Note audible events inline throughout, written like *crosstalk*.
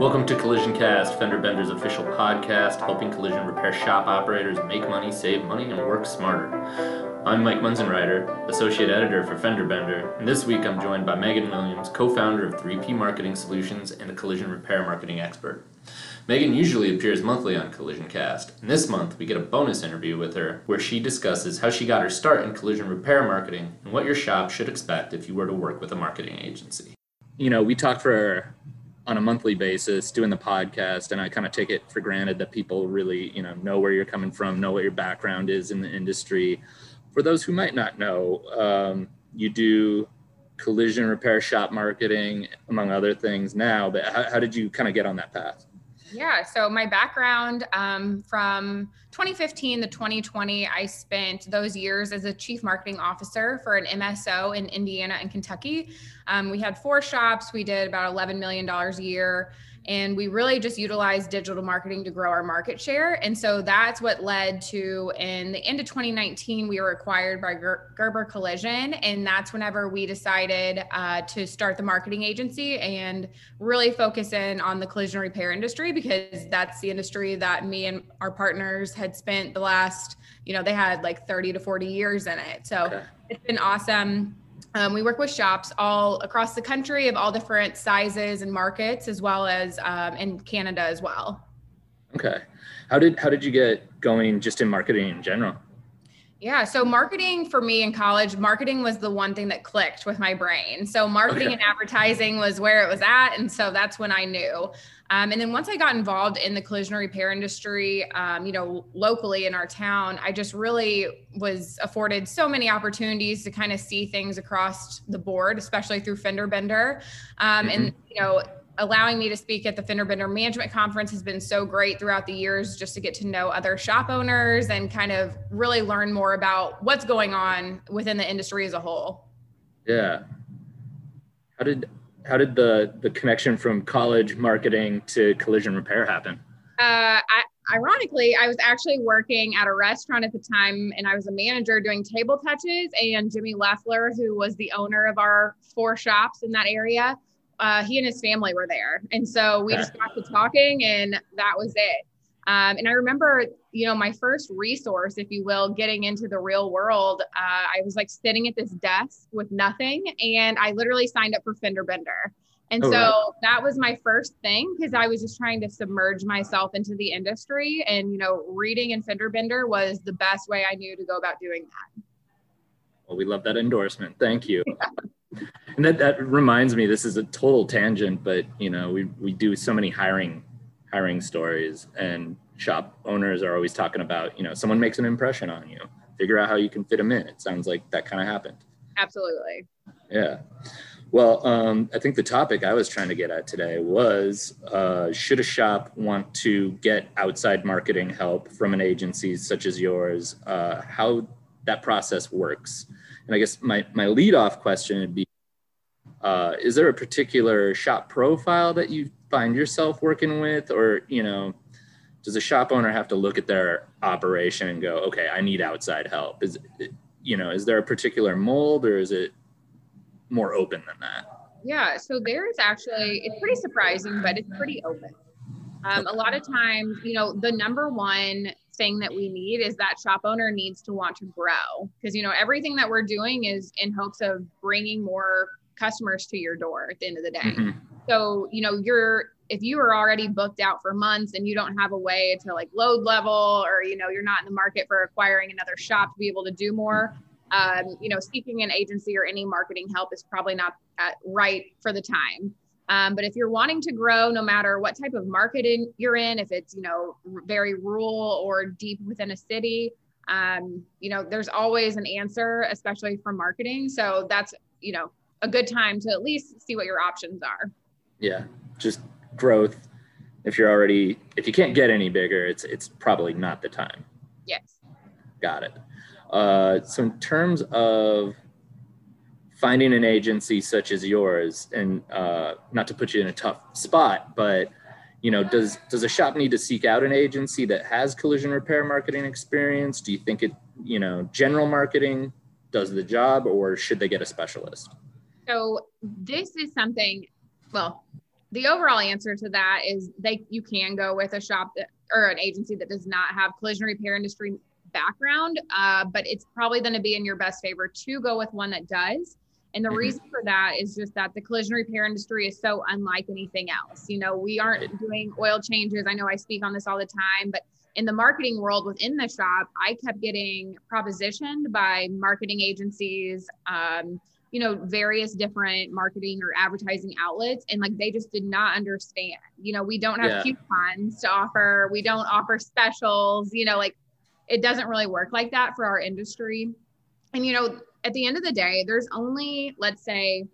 Welcome to Collision Cast, Fender Bender's official podcast, helping collision repair shop operators make money, save money, and work smarter. I'm Mike Munzenrider, Associate Editor for Fender Bender, and this week I'm joined by Megan Williams, co founder of 3P Marketing Solutions and a collision repair marketing expert. Megan usually appears monthly on Collision Cast, and this month we get a bonus interview with her where she discusses how she got her start in collision repair marketing and what your shop should expect if you were to work with a marketing agency. You know, we talked for on a monthly basis doing the podcast and i kind of take it for granted that people really you know know where you're coming from know what your background is in the industry. For those who might not know um, you do collision repair shop marketing among other things now but how, how did you kind of get on that path yeah. So my background um, from 2015 to 2020, I spent those years as a chief marketing officer for an MSO in Indiana and Kentucky. Um, we had four shops. We did about 11 million dollars a year. And we really just utilized digital marketing to grow our market share. And so that's what led to in the end of 2019, we were acquired by Gerber Collision. And that's whenever we decided uh, to start the marketing agency and really focus in on the collision repair industry because that's the industry that me and our partners had spent the last, you know, they had like 30 to 40 years in it. So okay. it's been awesome um, we work with shops all across the country of all different sizes and markets, as well as um, in Canada as well. Okay, how did how did you get going just in marketing in general? Yeah, so marketing for me in college, marketing was the one thing that clicked with my brain. So marketing okay. and advertising was where it was at, and so that's when I knew. Um, and then once I got involved in the collision repair industry, um, you know, locally in our town, I just really was afforded so many opportunities to kind of see things across the board, especially through Fender Bender. Um, mm-hmm. And, you know, allowing me to speak at the Fender Bender Management Conference has been so great throughout the years just to get to know other shop owners and kind of really learn more about what's going on within the industry as a whole. Yeah. How did how did the the connection from college marketing to collision repair happen? Uh, I, ironically, I was actually working at a restaurant at the time, and I was a manager doing table touches. And Jimmy Leffler, who was the owner of our four shops in that area, uh, he and his family were there, and so we just got to talking, and that was it. Um, and I remember, you know, my first resource, if you will, getting into the real world. Uh, I was like sitting at this desk with nothing, and I literally signed up for Fender Bender. And oh, so right. that was my first thing because I was just trying to submerge myself into the industry. And, you know, reading in Fender Bender was the best way I knew to go about doing that. Well, we love that endorsement. Thank you. Yeah. *laughs* And that, that reminds me, this is a total tangent, but you know, we, we do so many hiring hiring stories and shop owners are always talking about you know someone makes an impression on you. Figure out how you can fit them in. It sounds like that kind of happened. Absolutely. Yeah. Well um, i think the topic i was trying to get at today was uh, should a shop want to get outside marketing help from an agency such as yours? Uh, how that process works. And i guess my, my lead off question would be uh, is there a particular shop profile that you find yourself working with? Or you know does a shop owner have to look at their operation and go okay i need outside help. Is you know is there a particular mold or is it more open than that? Yeah so there's actually it's pretty surprising but it's pretty open. Um, a lot of times you know the number one thing that we need is that shop owner needs to want to grow. Because you know everything that we're doing is in hopes of bringing more customers to your door at the end of the day. Mm-hmm. So, you know, you're if you are already booked out for months and you don't have a way to like load level or you know you're not in the market for acquiring another shop to be able to do more um, you know seeking an agency or any marketing help is probably not at, right for the time. Um, but if you're wanting to grow no matter what type of market in, you're in if it's you know very rural or deep within a city um, you know there's always an answer especially for marketing. So that's you know a good time to at least see what your options are yeah, just growth. If you're already, if you can't get any bigger, it's it's probably not the time. Yes. Got it. Uh, so in terms of finding an agency such as yours, and uh, not to put you in a tough spot, but you know, does does a shop need to seek out an agency that has collision repair marketing experience? Do you think it, you know, general marketing does the job, or should they get a specialist? So this is something well, the overall answer to that is they you can go with a shop that, or an agency that does not have collision repair industry background, uh, but it's probably going to be in your best favor to go with one that does. And the mm-hmm. reason for that is just that the collision repair industry is so unlike anything else. You know, we aren't doing oil changes. I know I speak on this all the time, but in the marketing world within the shop, I kept getting propositioned by marketing agencies, um, you know, various different marketing or advertising outlets. And like they just did not understand. You know, we don't have yeah. coupons to offer, we don't offer specials, you know, like it doesn't really work like that for our industry. And, you know, at the end of the day, there's only, let's say,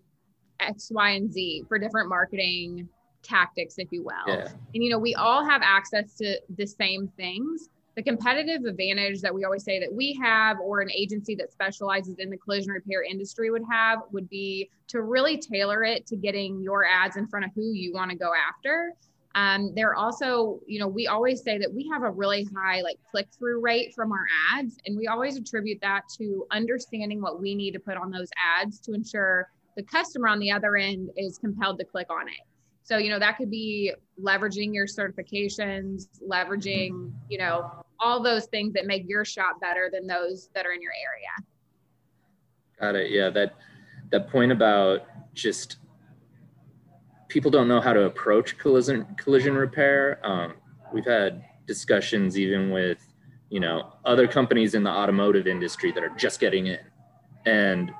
X, Y, and Z for different marketing tactics, if you will. Yeah. And, you know, we all have access to the same things. The competitive advantage that we always say that we have, or an agency that specializes in the collision repair industry would have, would be to really tailor it to getting your ads in front of who you want to go after. Um, they're also, you know, we always say that we have a really high like click through rate from our ads, and we always attribute that to understanding what we need to put on those ads to ensure the customer on the other end is compelled to click on it. So, you know, that could be leveraging your certifications, leveraging, you know, all those things that make your shop better than those that are in your area. Got it. Yeah, that that point about just people don't know how to approach collision collision repair. Um, we've had discussions even with you know other companies in the automotive industry that are just getting in, and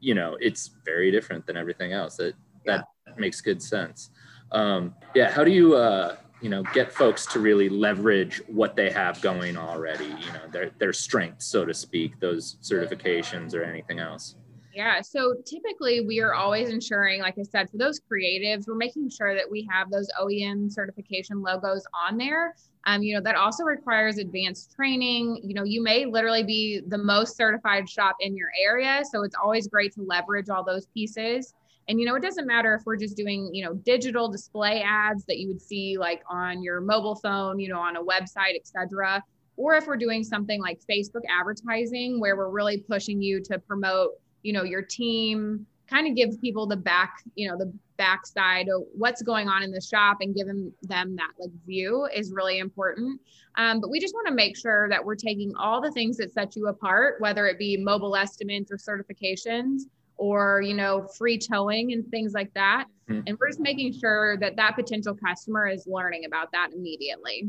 you know it's very different than everything else. That that yeah. makes good sense. Um, yeah, how do you uh, you know get folks to really leverage what they have going already? You know their their strengths, so to speak, those certifications or anything else. Yeah. So typically we are always ensuring, like I said, for those creatives, we're making sure that we have those OEM certification logos on there. Um, you know, that also requires advanced training. You know, you may literally be the most certified shop in your area. So it's always great to leverage all those pieces. And you know, it doesn't matter if we're just doing, you know, digital display ads that you would see like on your mobile phone, you know, on a website, etc. Or if we're doing something like Facebook advertising where we're really pushing you to promote you know your team kind of gives people the back you know the backside of what's going on in the shop and giving them that like view is really important um, but we just want to make sure that we're taking all the things that set you apart whether it be mobile estimates or certifications or you know free towing and things like that. Mm-hmm. and we're just making sure that that potential customer is learning about that immediately.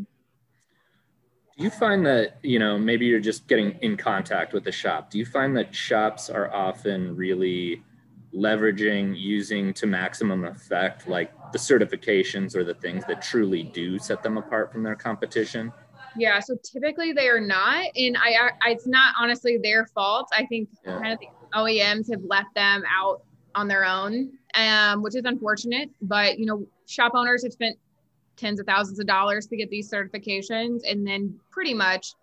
Do you find that you know maybe you're just getting in contact with the shop. Do you find that shops are often really leveraging using to maximum effect like the certifications or the things that truly do set them apart from their competition? Yeah so typically they are not. And i, I it's not honestly their fault. I think yeah. kind of the oems have left them out on their own um, which is unfortunate but you know shop owners have spent tens of thousands of dollars to get these certifications and then pretty much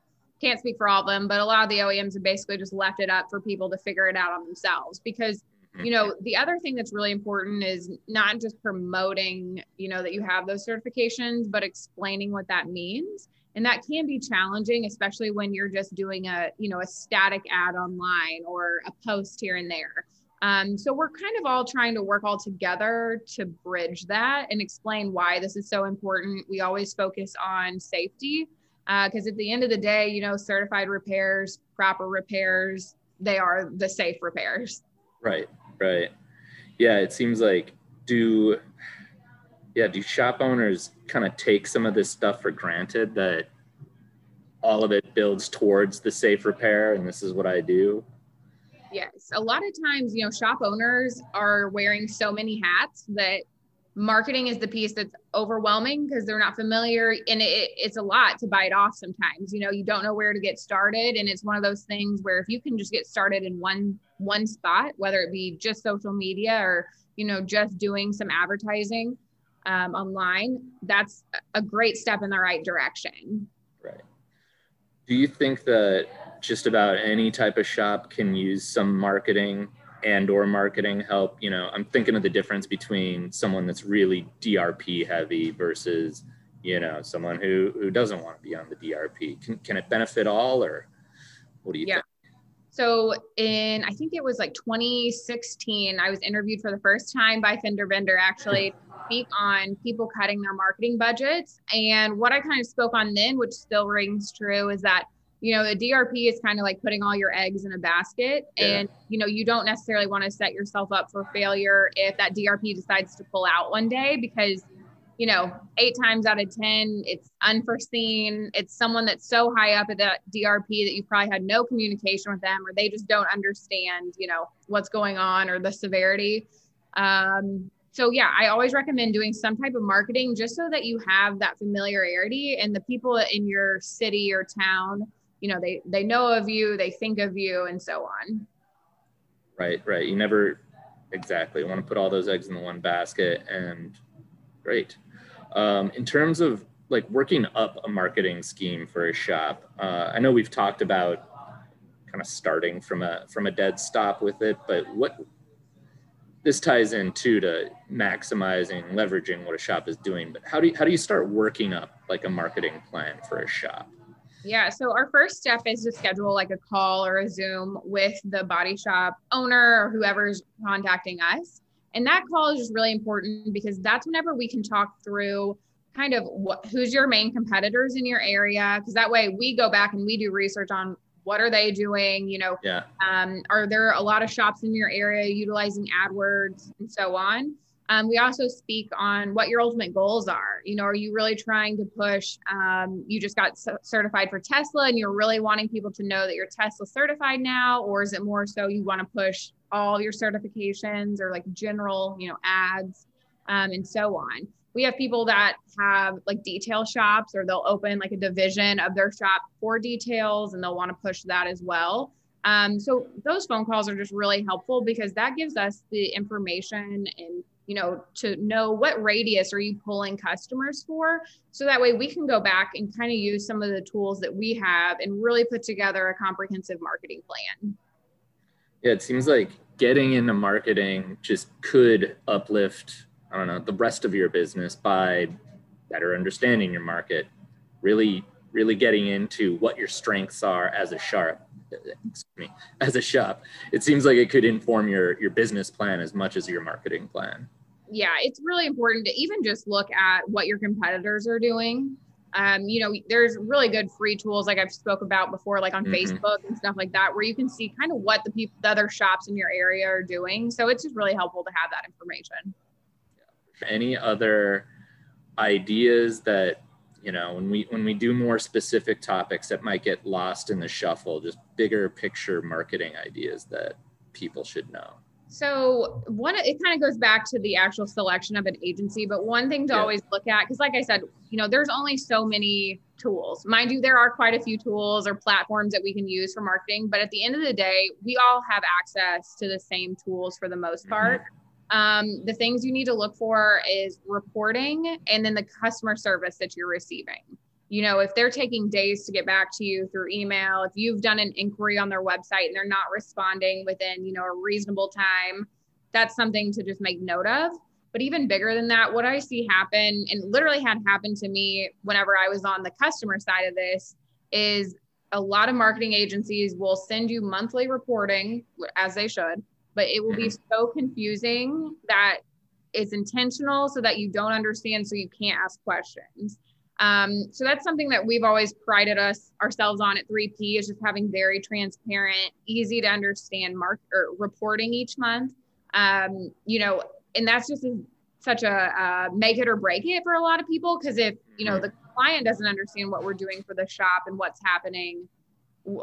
can't speak for all of them but a lot of the oems have basically just left it up for people to figure it out on themselves because you know the other thing that's really important is not just promoting you know that you have those certifications but explaining what that means and that can be challenging especially when you're just doing a you know a static ad online or a post here and there um, so we're kind of all trying to work all together to bridge that and explain why this is so important. We always focus on safety because uh, at the end of the day, you know, certified repairs, proper repairs, they are the safe repairs. Right, right. Yeah, it seems like do yeah, do shop owners kind of take some of this stuff for granted that all of it builds towards the safe repair and this is what I do? Yes. A lot of times, you know, shop owners are wearing so many hats that marketing is the piece that's overwhelming because they're not familiar and it, it's a lot to bite off sometimes you know you don't know where to get started and it's one of those things where if you can just get started in one one spot whether it be just social media or you know just doing some advertising um, online that's a great step in the right direction. Right. Do you think that just about any type of shop can use some marketing and or marketing help? You know i'm thinking of the difference between someone that's really drp heavy versus you know someone who who doesn't want to be on the drp can, can it benefit all or what do you yeah. think So in I think it was like 2016, I was interviewed for the first time by Fender Bender actually speak on people cutting their marketing budgets. And what I kind of spoke on then, which still rings true, is that you know the DRP is kind of like putting all your eggs in a basket, yeah. and you know you don't necessarily want to set yourself up for failure if that DRP decides to pull out one day because you know, eight times out of 10, it's unforeseen. It's someone that's so high up at that DRP that you probably had no communication with them or they just don't understand, you know, what's going on or the severity. Um, so yeah, I always recommend doing some type of marketing just so that you have that familiarity and the people in your city or town, you know, they they know of you, they think of you and so on. Right, right. You never exactly want to put all those eggs in the one basket and great. Um, in terms of like working up a marketing scheme for a shop, uh, I know we've talked about kind of starting from a from a dead stop with it, but what this ties in too to maximizing leveraging what a shop is doing. But how do you, how do you start working up like a marketing plan for a shop? Yeah. So our first step is to schedule like a call or a Zoom with the body shop owner or whoever's contacting us. And that call is just really important because that's whenever we can talk through kind of what who's your main competitors in your area. Because that way we go back and we do research on what are they doing you know yeah. um, are there a lot of shops in your area utilizing adwords and so on um, we also speak on what your ultimate goals are you know are you really trying to push um, you just got certified for tesla and you're really wanting people to know that you're tesla certified now or is it more so you want to push all your certifications or like general, you know, ads um, and so on. We have people that have like detail shops or they'll open like a division of their shop for details and they'll want to push that as well. Um, so those phone calls are just really helpful because that gives us the information and you know to know what radius are you pulling customers for so that way we can go back and kind of use some of the tools that we have and really put together a comprehensive marketing plan yeah, it seems like getting into marketing just could uplift, I don't know, the rest of your business by better understanding your market, really, really getting into what your strengths are as a sharp Excuse me, *laughs* as a shop. It seems like it could inform your your business plan as much as your marketing plan. Yeah, it's really important to even just look at what your competitors are doing um, you know, there's really good free tools like I've spoke about before, like on mm-hmm. Facebook and stuff like that, where you can see kind of what the people, the other shops in your area are doing. So it's just really helpful to have that information. Any other ideas that you know when we when we do more specific topics that might get lost in the shuffle, just bigger picture marketing ideas that people should know? So one, it kind of goes back to the actual selection of an agency, but one thing to yeah. always look at, because like I said, you know, there's only so many tools. Mind you, there are quite a few tools or platforms that we can use for marketing, but at the end of the day, we all have access to the same tools for the most mm-hmm. part. Mm-hmm. Um, the things you need to look for is reporting and then the customer service that you're receiving you know if they're taking days to get back to you through email if you've done an inquiry on their website and they're not responding within you know a reasonable time that's something to just make note of but even bigger than that what i see happen and literally had happened to me whenever i was on the customer side of this is a lot of marketing agencies will send you monthly reporting as they should but it will be mm-hmm. so confusing that it's intentional so that you don't understand so you can't ask questions um, so that's something that we've always prided us ourselves on at 3P is just having very transparent, easy to understand mark or reporting each month. Um, you know, and that's just a, such a uh, make it or break it for a lot of people because if you know the client doesn't understand what we're doing for the shop and what's happening,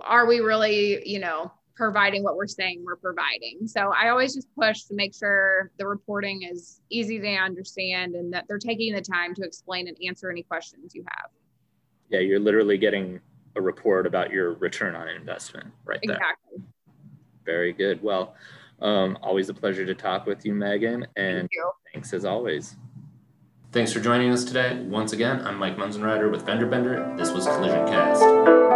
are we really you know providing what we're saying we're providing. So I always just push to make sure the reporting is easy to understand and that they're taking the time to explain and answer any questions you have. Yeah, you're literally getting a report about your return on investment right there. Exactly. Very good. Well, um, always a pleasure to talk with you, Megan. And Thank you. thanks as always. Thanks for joining us today. Once again, I'm Mike Munzenrider with Fender Bender. This was Collision Cast.